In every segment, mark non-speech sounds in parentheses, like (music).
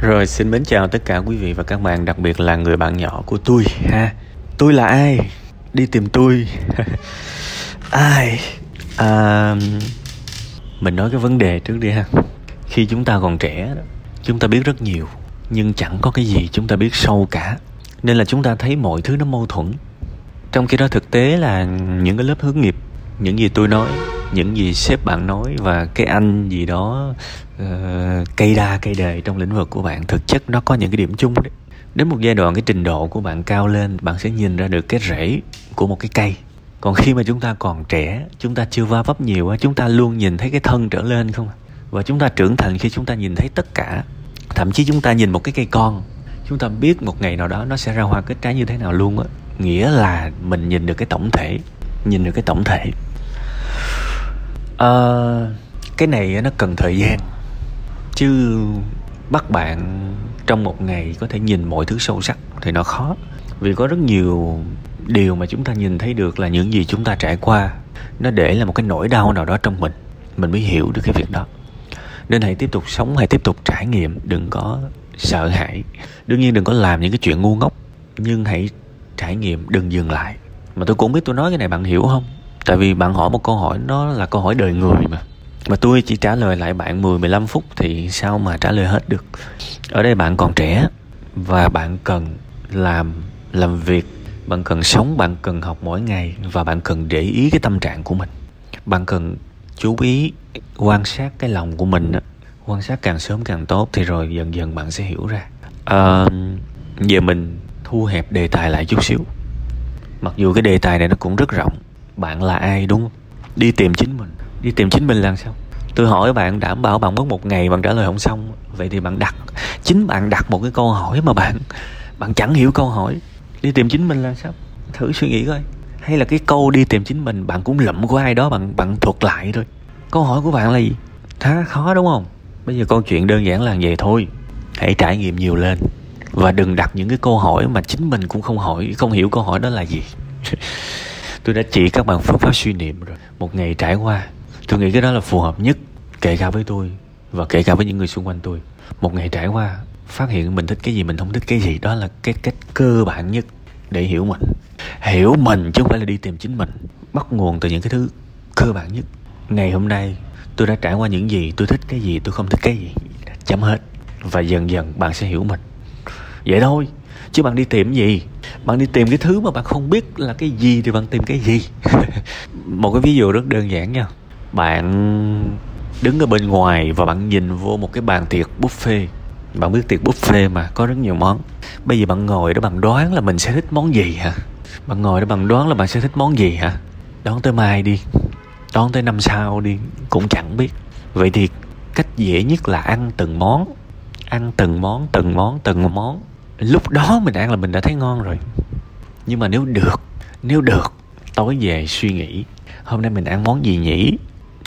Rồi xin mến chào tất cả quý vị và các bạn Đặc biệt là người bạn nhỏ của tôi ha. Tôi là ai? Đi tìm tôi. (laughs) Ai? À, mình nói cái vấn đề trước đi ha. Khi chúng ta còn trẻ Chúng ta biết rất nhiều Nhưng chẳng có cái gì chúng ta biết sâu cả. Nên là chúng ta thấy mọi thứ nó mâu thuẫn. Trong khi đó thực tế là Những cái lớp hướng nghiệp Những gì tôi nói những gì sếp bạn nói và cái anh gì đó uh, cây đa cây đề trong lĩnh vực của bạn thực chất nó có những cái điểm chung đấy. Đến một giai đoạn cái trình độ của bạn cao lên bạn sẽ nhìn ra được cái rễ của một cái cây. Còn khi mà chúng ta còn trẻ chúng ta chưa va vấp nhiều chúng ta luôn nhìn thấy cái thân trở lên không à? và chúng ta trưởng thành khi chúng ta nhìn thấy tất cả. Thậm chí chúng ta nhìn một cái cây con chúng ta biết một ngày nào đó nó sẽ ra hoa kết trái như thế nào luôn á. Nghĩa là mình nhìn được cái tổng thể nhìn được cái tổng thể uh, cái này nó cần thời gian. Chứ bắt bạn trong một ngày có thể nhìn mọi thứ sâu sắc thì nó khó. Vì có rất nhiều điều mà chúng ta nhìn thấy được là những gì chúng ta trải qua. Nó để là một cái nỗi đau nào đó trong mình. Mình mới hiểu được cái việc đó. Nên hãy tiếp tục sống hãy tiếp tục trải nghiệm đừng có sợ hãi. Đương nhiên đừng có làm những cái chuyện ngu ngốc nhưng hãy trải nghiệm đừng dừng lại. Mà tôi cũng biết tôi nói cái này bạn hiểu không? Tại vì bạn hỏi một câu hỏi nó là câu hỏi đời người mà mà tôi chỉ trả lời lại bạn 10 15 phút thì sao mà trả lời hết được. Ở đây bạn còn trẻ và bạn cần làm làm việc, bạn cần sống, bạn cần học mỗi ngày và bạn cần để ý cái tâm trạng của mình. Bạn cần chú ý quan sát cái lòng của mình quan sát càng sớm càng tốt thì rồi dần dần bạn sẽ hiểu ra. À, giờ mình thu hẹp đề tài lại chút xíu. Mặc dù cái đề tài này nó cũng rất rộng bạn là ai đúng? Không đi tìm chính mình. Đi tìm chính mình là sao? Tôi hỏi bạn, đảm bảo bạn mất một ngày, bạn trả lời không xong. Vậy thì bạn đặt, chính bạn đặt một cái câu hỏi mà bạn bạn chẳng hiểu câu hỏi. Đi tìm chính mình là sao? Thử suy nghĩ coi. Hay là cái câu đi tìm chính mình, bạn cũng lụm của ai đó, bạn bạn thuật lại thôi. Câu hỏi của bạn là gì? Khá khó đúng không? Bây giờ câu chuyện đơn giản là vậy thôi. Hãy trải nghiệm nhiều lên. Và đừng đặt những cái câu hỏi mà chính mình cũng không hỏi, không hiểu câu hỏi đó là gì. (laughs) tôi đã chỉ các bạn phương pháp suy niệm rồi. Một ngày trải qua, tôi nghĩ cái đó là phù hợp nhất, kể cả với tôi và kể cả với những người xung quanh tôi. Một ngày trải qua, phát hiện mình thích cái gì, mình không thích cái gì, đó là cái cách cơ bản nhất để hiểu mình. Hiểu mình chứ không phải là đi tìm chính mình. Bắt nguồn từ những cái thứ cơ bản nhất. Ngày hôm nay, tôi đã trải qua những gì, tôi thích cái gì, tôi không thích cái gì chấm hết. Và dần dần bạn sẽ hiểu mình. Vậy thôi chứ bạn đi tìm gì? Bạn đi tìm cái thứ mà bạn không biết là cái gì thì bạn tìm cái gì? (laughs) Một cái ví dụ rất đơn giản nha. Bạn đứng ở bên ngoài và bạn nhìn vô một cái bàn tiệc buffet. Bạn biết tiệc buffet mà, có rất nhiều món. Bây giờ bạn ngồi đó bạn đoán là mình sẽ thích món gì hả? Bạn ngồi đó bạn đoán là bạn sẽ thích món gì hả? Đón tới mai đi. Đón tới năm sau đi, cũng chẳng biết. Vậy thì cách dễ nhất là ăn từng món. Ăn từng món từng món từng món lúc đó mình ăn là mình đã thấy ngon rồi. Nhưng mà nếu được nếu được, tối về suy nghĩ. Hôm nay mình ăn món gì nhỉ?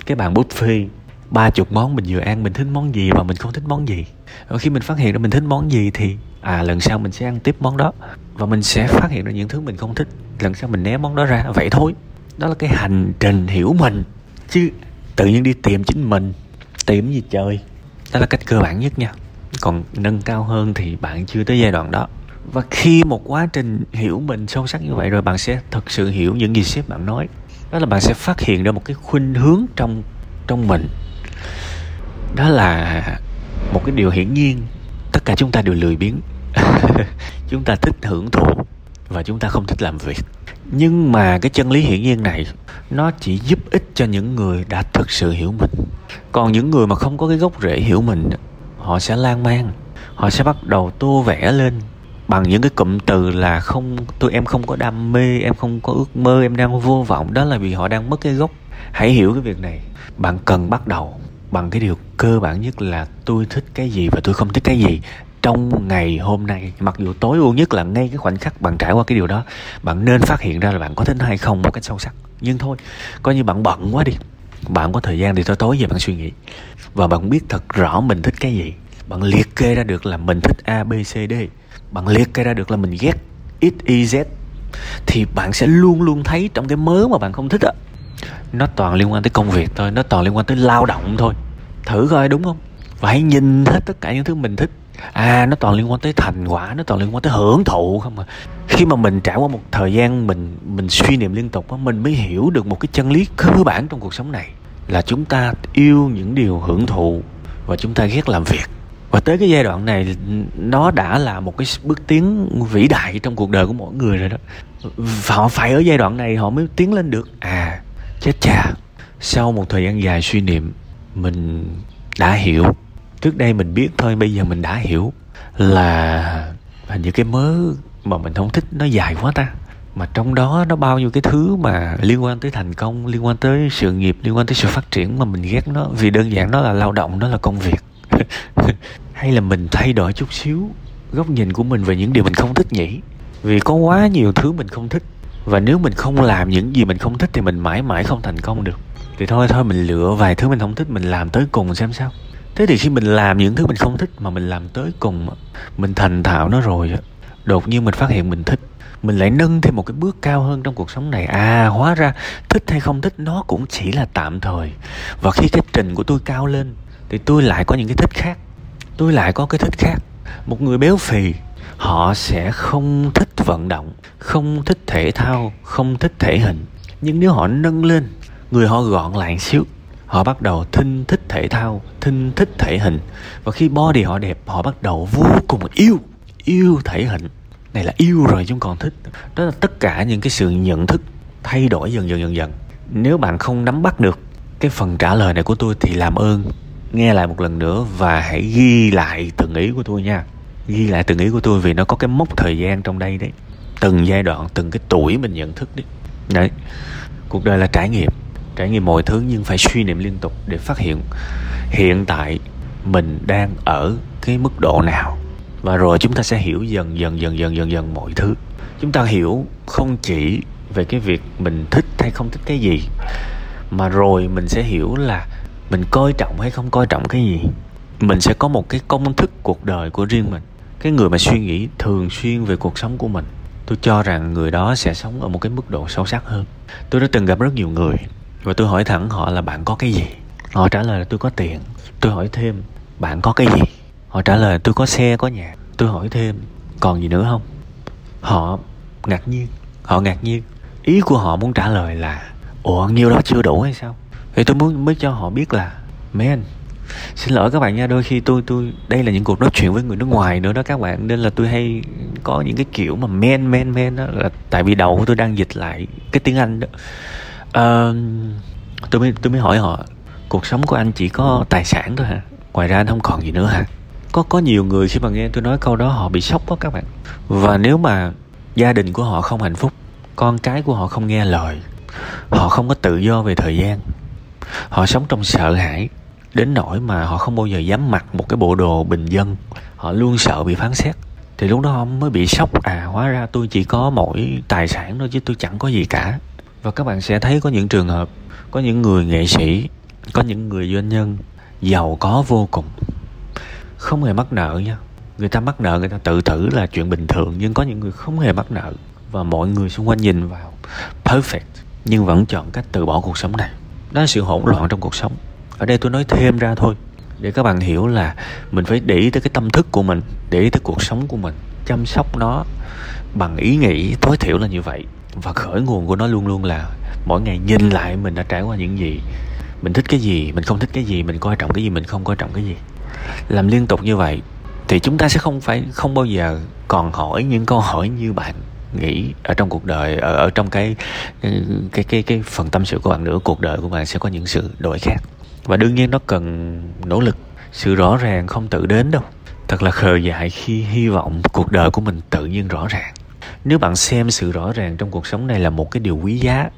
Cái bàn buffet. Ba chục món mình vừa ăn, mình thích món gì và mình không thích món gì? Và khi mình phát hiện ra mình thích món gì thì à lần sau mình sẽ ăn tiếp món đó. Và mình sẽ phát hiện ra những thứ mình không thích. Lần sau mình né món đó ra. Vậy thôi. Đó là cái hành trình hiểu mình. Chứ tự nhiên đi tìm chính mình. Tìm gì trời? Đó là cách cơ bản nhất nha còn nâng cao hơn thì bạn chưa tới giai đoạn đó. Và khi một quá trình hiểu mình sâu sắc như vậy rồi, bạn sẽ thật sự hiểu những gì sếp bạn nói. Đó là bạn sẽ phát hiện ra một cái khuynh hướng trong trong mình. Đó là một cái điều hiển nhiên. Tất cả chúng ta đều lười biếng. (laughs) Chúng ta thích hưởng thụ và chúng ta không thích làm việc. Nhưng mà cái chân lý hiển nhiên này, nó chỉ giúp ích cho những người đã thực sự hiểu mình. Còn những người mà không có cái gốc rễ hiểu mình họ sẽ lan man, họ sẽ bắt đầu tô vẽ lên bằng những cái cụm từ là không tôi em không có đam mê, em không có ước mơ, em đang vô vọng. Đó là vì họ đang mất cái gốc. Hãy hiểu cái việc này. Bạn cần bắt đầu bằng cái điều cơ bản nhất là tôi thích cái gì và tôi không thích cái gì. Trong ngày hôm nay, mặc dù tối ưu nhất là ngay cái khoảnh khắc bạn trải qua cái điều đó, bạn nên phát hiện ra là bạn có thích hay không một cách sâu sắc. Nhưng thôi, coi như bạn bận quá đi bạn có thời gian thì tối tối về bạn suy nghĩ. Và bạn biết thật rõ mình thích cái gì. Bạn liệt kê ra được là mình thích a, b, c, d. Bạn liệt kê ra được là mình ghét x, y, z. Thì bạn sẽ luôn luôn thấy trong cái mớ mà bạn không thích á, nó toàn liên quan tới công việc thôi, nó toàn liên quan tới lao động thôi. Thử coi đúng không? Và hãy nhìn hết tất cả những thứ mình thích à nó toàn liên quan tới thành quả, nó toàn liên quan tới hưởng thụ không à khi mà mình trải qua một thời gian mình mình suy niệm liên tục mình mới hiểu được một cái chân lý cơ bản trong cuộc sống này là chúng ta yêu những điều hưởng thụ và chúng ta ghét làm việc. Và tới cái giai đoạn này, nó đã là một cái bước tiến vĩ đại trong cuộc đời của mỗi người rồi đó. Họ phải ở giai đoạn này họ mới tiến lên được. À chết cha. Sau một thời gian dài suy niệm, mình đã hiểu trước đây mình biết thôi, bây giờ mình đã hiểu là hình như cái mớ mà mình không thích nó dài quá ta. Mà trong đó nó bao nhiêu cái thứ mà liên quan tới thành công, liên quan tới sự nghiệp, liên quan tới sự phát triển mà mình ghét nó. Vì đơn giản nó là lao động, nó là công việc. (laughs) Hay là mình thay đổi chút xíu góc nhìn của mình về những điều mình không thích nhỉ? Vì có quá nhiều thứ mình không thích. Và nếu mình không làm những gì mình không thích thì mình mãi mãi không thành công được. Thì thôi thôi, mình lựa vài thứ mình không thích, mình làm tới cùng xem sao thế thì khi mình làm những thứ mình không thích mà mình làm tới cùng mình thành thạo nó rồi đột nhiên mình phát hiện mình thích. Mình lại nâng thêm một cái bước cao hơn trong cuộc sống này. À hóa ra thích hay không thích nó cũng chỉ là tạm thời. Và khi cái trình của tôi cao lên, thì tôi lại có những cái thích khác. Tôi lại có cái thích khác. Một người béo phì, họ sẽ không thích vận động, không thích thể thao, không thích thể hình. Nhưng nếu họ nâng lên, người họ gọn lại xíu họ bắt đầu thinh thích thể thao, thinh thích thể hình. Và khi body họ đẹp, họ bắt đầu vô cùng yêu yêu thể hình. Này là yêu rồi chúng còn thích. Đó là tất cả những cái sự nhận thức thay đổi dần dần dần dần. Nếu bạn không nắm bắt được cái phần trả lời này của tôi thì làm ơn. Nghe lại một lần nữa và hãy ghi lại từng ý của tôi nha. Ghi lại từng ý của tôi vì nó có cái mốc thời gian trong đây đấy. Từng giai đoạn, từng cái tuổi mình nhận thức đấy. Đấy. Cuộc đời là trải nghiệm trải nghiệm mọi thứ nhưng phải suy niệm liên tục để phát hiện hiện tại mình đang ở cái mức độ nào. Và rồi chúng ta sẽ hiểu dần dần dần dần dần dần mọi thứ. Chúng ta hiểu không chỉ về cái việc mình thích hay không thích cái gì, mà rồi mình sẽ hiểu là mình coi trọng hay không coi trọng cái gì. Mình sẽ có một cái công thức cuộc đời của riêng mình, cái người mà suy nghĩ thường xuyên về cuộc sống của mình. Tôi cho rằng người đó sẽ sống ở một cái mức độ sâu sắc hơn. Tôi đã từng gặp rất nhiều người và tôi hỏi thẳng họ là bạn có cái gì? Họ trả lời là tôi có tiền. Tôi hỏi thêm, bạn có cái gì? Họ trả lời, tôi có xe, có nhà. Tôi hỏi thêm, còn gì nữa không? Họ ngạc nhiên. Họ ngạc nhiên. Ý của họ muốn trả lời là, ủa, nhiêu đó chưa đủ hay sao? Thì tôi muốn mới cho họ biết là, mấy anh, xin lỗi các bạn nha, đôi khi tôi tôi, đây là những cuộc nói chuyện với người nước ngoài nữa đó các bạn, nên là tôi hay có những cái kiểu mà men men men đó, là tại vì đầu của tôi đang dịch lại cái tiếng anh đó à, tôi mới tôi mới hỏi họ cuộc sống của anh chỉ có tài sản thôi hả? Ngoài ra anh không còn gì nữa hả? Có có nhiều người khi mà nghe tôi nói câu đó họ bị sốc quá các bạn. Và nếu mà gia đình của họ không hạnh phúc con cái của họ không nghe lời họ không có tự do về thời gian họ sống trong sợ hãi đến nỗi mà họ không bao giờ dám mặc một cái bộ đồ bình dân họ luôn sợ bị phán xét. Thì lúc đó họ mới bị sốc. À hóa ra tôi chỉ có mỗi tài sản thôi chứ tôi chẳng có gì cả và các bạn sẽ thấy có những trường hợp, có những người nghệ sĩ, có những người doanh nhân giàu có vô cùng. Không hề mắc nợ nha. Người ta mắc nợ, người ta tự tử là chuyện bình thường, nhưng có những người không hề mắc nợ. Và mọi người xung quanh nhìn vào, perfect, nhưng vẫn chọn cách từ bỏ cuộc sống này. Đó là sự hỗn loạn trong cuộc sống. Ở đây tôi nói thêm ra thôi, để các bạn hiểu là mình phải để ý tới cái tâm thức của mình, để ý tới cuộc sống của mình, chăm sóc nó bằng ý nghĩ tối thiểu là như vậy và khởi nguồn của nó luôn luôn là mỗi ngày nhìn lại mình đã trải qua những gì. Mình thích cái gì, mình không thích cái gì, mình coi trọng cái gì, mình không coi trọng cái gì. Làm liên tục như vậy thì chúng ta sẽ không phải, không bao giờ còn hỏi những câu hỏi như bạn nghĩ ở trong cuộc đời, ở ở trong cái cái cái cái phần tâm sự của bạn nữa. Cuộc đời của bạn sẽ có những sự đổi khác. Và đương nhiên nó cần nỗ lực, sự rõ ràng không tự đến đâu. Thật là khờ dại khi hy vọng cuộc đời của mình tự nhiên rõ ràng nếu bạn xem sự rõ ràng trong cuộc sống này là một cái điều quý giá,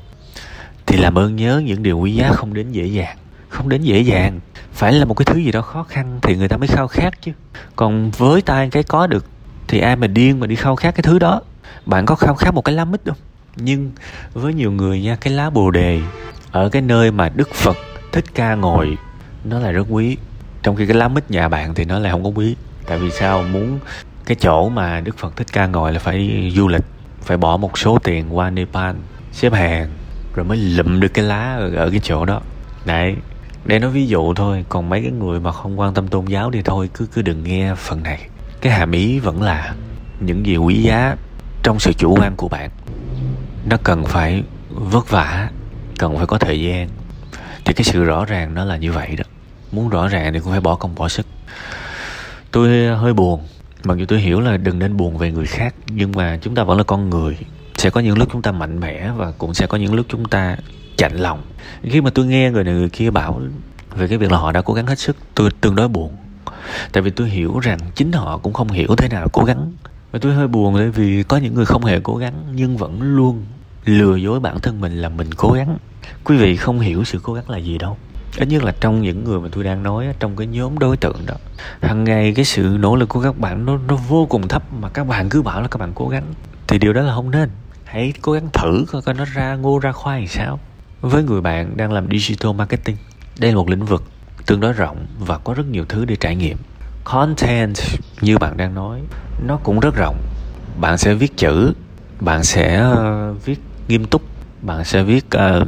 thì làm ơn nhớ những điều quý giá không đến dễ dàng. Không đến dễ dàng. Phải là một cái thứ gì đó khó khăn thì người ta mới khao khát chứ. Còn với tay cái có được, thì ai mà điên mà đi khao khát cái thứ đó? Bạn có khao khát một cái lá mít không? Nhưng với nhiều người nha, cái lá bồ đề ở cái nơi mà đức phật thích ca ngồi, nó là rất quý. Trong khi cái lá mít nhà bạn thì nó lại không có quý. Tại vì sao? Muốn cái chỗ mà đức phật thích ca ngồi là phải du lịch phải bỏ một số tiền qua nepal xếp hàng rồi mới lụm được cái lá ở, ở cái chỗ đó. Đấy để nói ví dụ thôi còn mấy cái người mà không quan tâm tôn giáo thì thôi cứ cứ đừng nghe phần này. Cái hàm ý vẫn là những gì quý giá trong sự chủ quan của bạn. Nó cần phải vất vả cần phải có thời gian. Thì cái sự rõ ràng nó là như vậy đó. Muốn rõ ràng thì cũng phải bỏ công bỏ sức. Tôi hơi buồn mặc dù tôi hiểu là đừng nên buồn về người khác, nhưng mà chúng ta vẫn là con người. Sẽ có những lúc chúng ta mạnh mẽ và cũng sẽ có những lúc chúng ta chạnh lòng. Khi mà tôi nghe người này, người kia bảo về cái việc là họ đã cố gắng hết sức, tôi tương đối buồn. Tại vì tôi hiểu rằng chính họ cũng không hiểu thế nào cố gắng. Và tôi hơi buồn bởi vì có những người không hề cố gắng, nhưng vẫn luôn lừa dối bản thân mình là mình cố gắng. Quý vị không hiểu sự cố gắng là gì đâu ít nhất là trong những người mà tôi đang nói trong cái nhóm đối tượng đó. Hàng ngày cái sự nỗ lực của các bạn nó nó vô cùng thấp mà các bạn cứ bảo là các bạn cố gắng. Thì điều đó là không nên. Hãy cố gắng thử coi coi nó ra ngô ra khoai sao. Với người bạn đang làm digital marketing đây là một lĩnh vực tương đối rộng và có rất nhiều thứ để trải nghiệm. Content như bạn đang nói nó cũng rất rộng. Bạn sẽ viết chữ bạn sẽ uh, viết nghiêm túc bạn sẽ viết uh,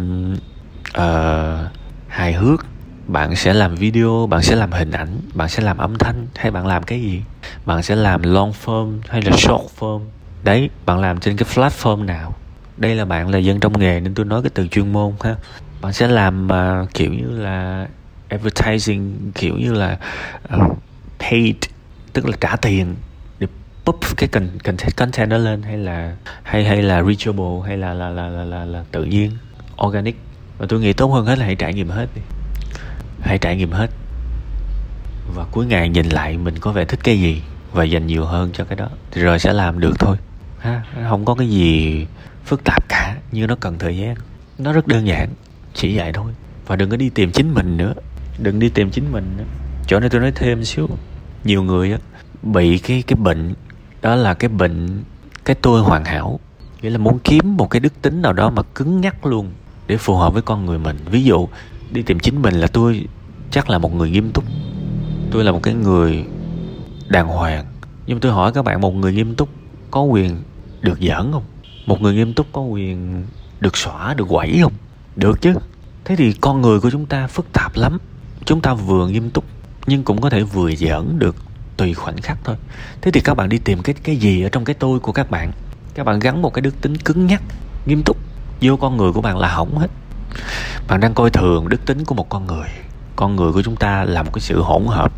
uh, hài hước bạn sẽ làm video bạn sẽ làm hình ảnh bạn sẽ làm âm thanh hay bạn làm cái gì? Bạn sẽ làm long form hay là short form? Đấy bạn làm trên cái platform nào? Đây là bạn là dân trong nghề nên tôi nói cái từ chuyên môn ha. Bạn sẽ làm uh, kiểu như là advertising kiểu như là uh, paid tức là trả tiền để pop cái content content đó lên hay là hay hay là reachable hay là là là là là, là tự nhiên organic và tôi nghĩ tốt hơn hết là hãy trải nghiệm hết đi. Hãy trải nghiệm hết. Và cuối ngày nhìn lại mình có vẻ thích cái gì và dành nhiều hơn cho cái đó. Thì rồi sẽ làm được thôi. Ha, không có cái gì phức tạp cả nhưng nó cần thời gian. Nó rất đơn giản, chỉ vậy thôi. Và đừng có đi tìm chính mình nữa. Đừng đi tìm chính mình nữa. Chỗ này tôi nói thêm xíu. Nhiều người á, bị cái cái bệnh, đó là cái bệnh, cái tôi hoàn hảo. Nghĩa là muốn kiếm một cái đức tính nào đó mà cứng nhắc luôn để phù hợp với con người mình. Ví dụ, đi tìm chính mình là tôi chắc là một người nghiêm túc. Tôi là một cái người đàng hoàng. Nhưng tôi hỏi các bạn, một người nghiêm túc có quyền được giỡn không? Một người nghiêm túc có quyền được xóa được quẩy không? Được chứ. Thế thì con người của chúng ta phức tạp lắm. Chúng ta vừa nghiêm túc, nhưng cũng có thể vừa giỡn được tùy khoảnh khắc thôi. Thế thì các bạn đi tìm cái cái gì ở trong cái tôi của các bạn? Các bạn gắn một cái đức tính cứng nhắc, nghiêm túc vô con người của bạn là hỏng hết. Bạn đang coi thường đức tính của một con người. Con người của chúng ta là một cái sự hỗn hợp.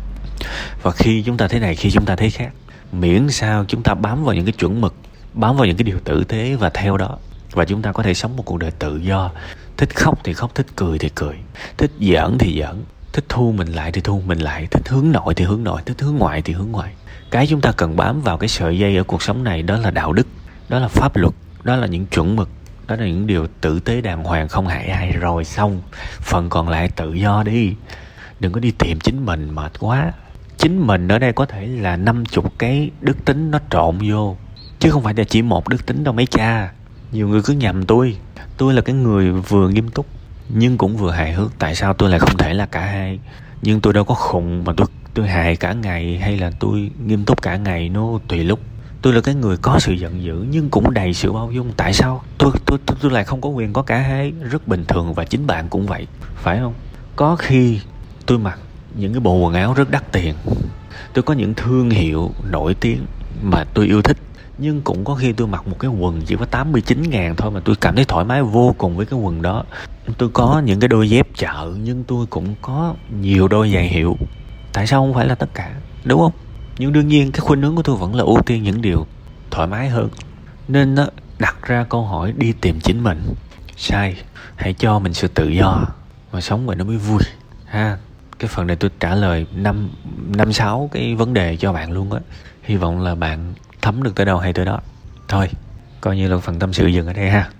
Và khi chúng ta thế này, khi chúng ta thế khác, miễn sao chúng ta bám vào những cái chuẩn mực, bám vào những cái điều tử tế và theo đó, và chúng ta có thể sống một cuộc đời tự do. Thích khóc thì khóc, thích cười thì cười. Thích giỡn thì giỡn. Thích thu mình lại thì thu mình lại. Thích hướng nội thì hướng nội. Thích hướng ngoại thì hướng ngoại. Cái chúng ta cần bám vào cái sợi dây ở cuộc sống này đó là đạo đức, đó là pháp luật, đó là những chuẩn mực đó là những điều tử tế đàng hoàng không hại ai. Rồi xong, phần còn lại tự do đi. Đừng có đi tìm chính mình, mệt quá. Chính mình ở đây có thể là năm chục cái đức tính nó trộn vô, chứ không phải là chỉ một đức tính đâu mấy cha. Nhiều người cứ nhầm tôi. Tôi là cái người vừa nghiêm túc, nhưng cũng vừa hài hước. Tại sao tôi lại không thể là cả hai? Nhưng tôi đâu có khùng mà tôi tôi hài cả ngày hay là tôi nghiêm túc cả ngày, nó tùy lúc tôi là cái người có sự giận dữ nhưng cũng đầy sự bao dung. Tại sao? Tôi tôi tôi, tôi lại không có quyền có cả hai rất bình thường và chính bạn cũng vậy phải không? Có khi tôi mặc những cái bộ quần áo rất đắt tiền. Tôi có những thương hiệu nổi tiếng mà tôi yêu thích nhưng cũng có khi tôi mặc một cái quần chỉ có 89 ngàn thôi mà tôi cảm thấy thoải mái vô cùng với cái quần đó. Tôi có những cái đôi dép chợ nhưng tôi cũng có nhiều đôi giày hiệu. Tại sao không phải là tất cả? Đúng không? Nhưng đương nhiên, cái khuynh hướng của tôi vẫn là ưu tiên những điều thoải mái hơn. Nên đặt ra câu hỏi đi tìm chính mình. Sai, hãy cho mình sự tự do và sống vậy nó mới vui. Ha, cái phần này tôi trả lời năm năm sáu cái vấn đề cho bạn luôn á. Hy vọng là bạn thấm được tới đâu hay tới đó. Thôi, coi như là phần tâm sự dừng ở đây ha.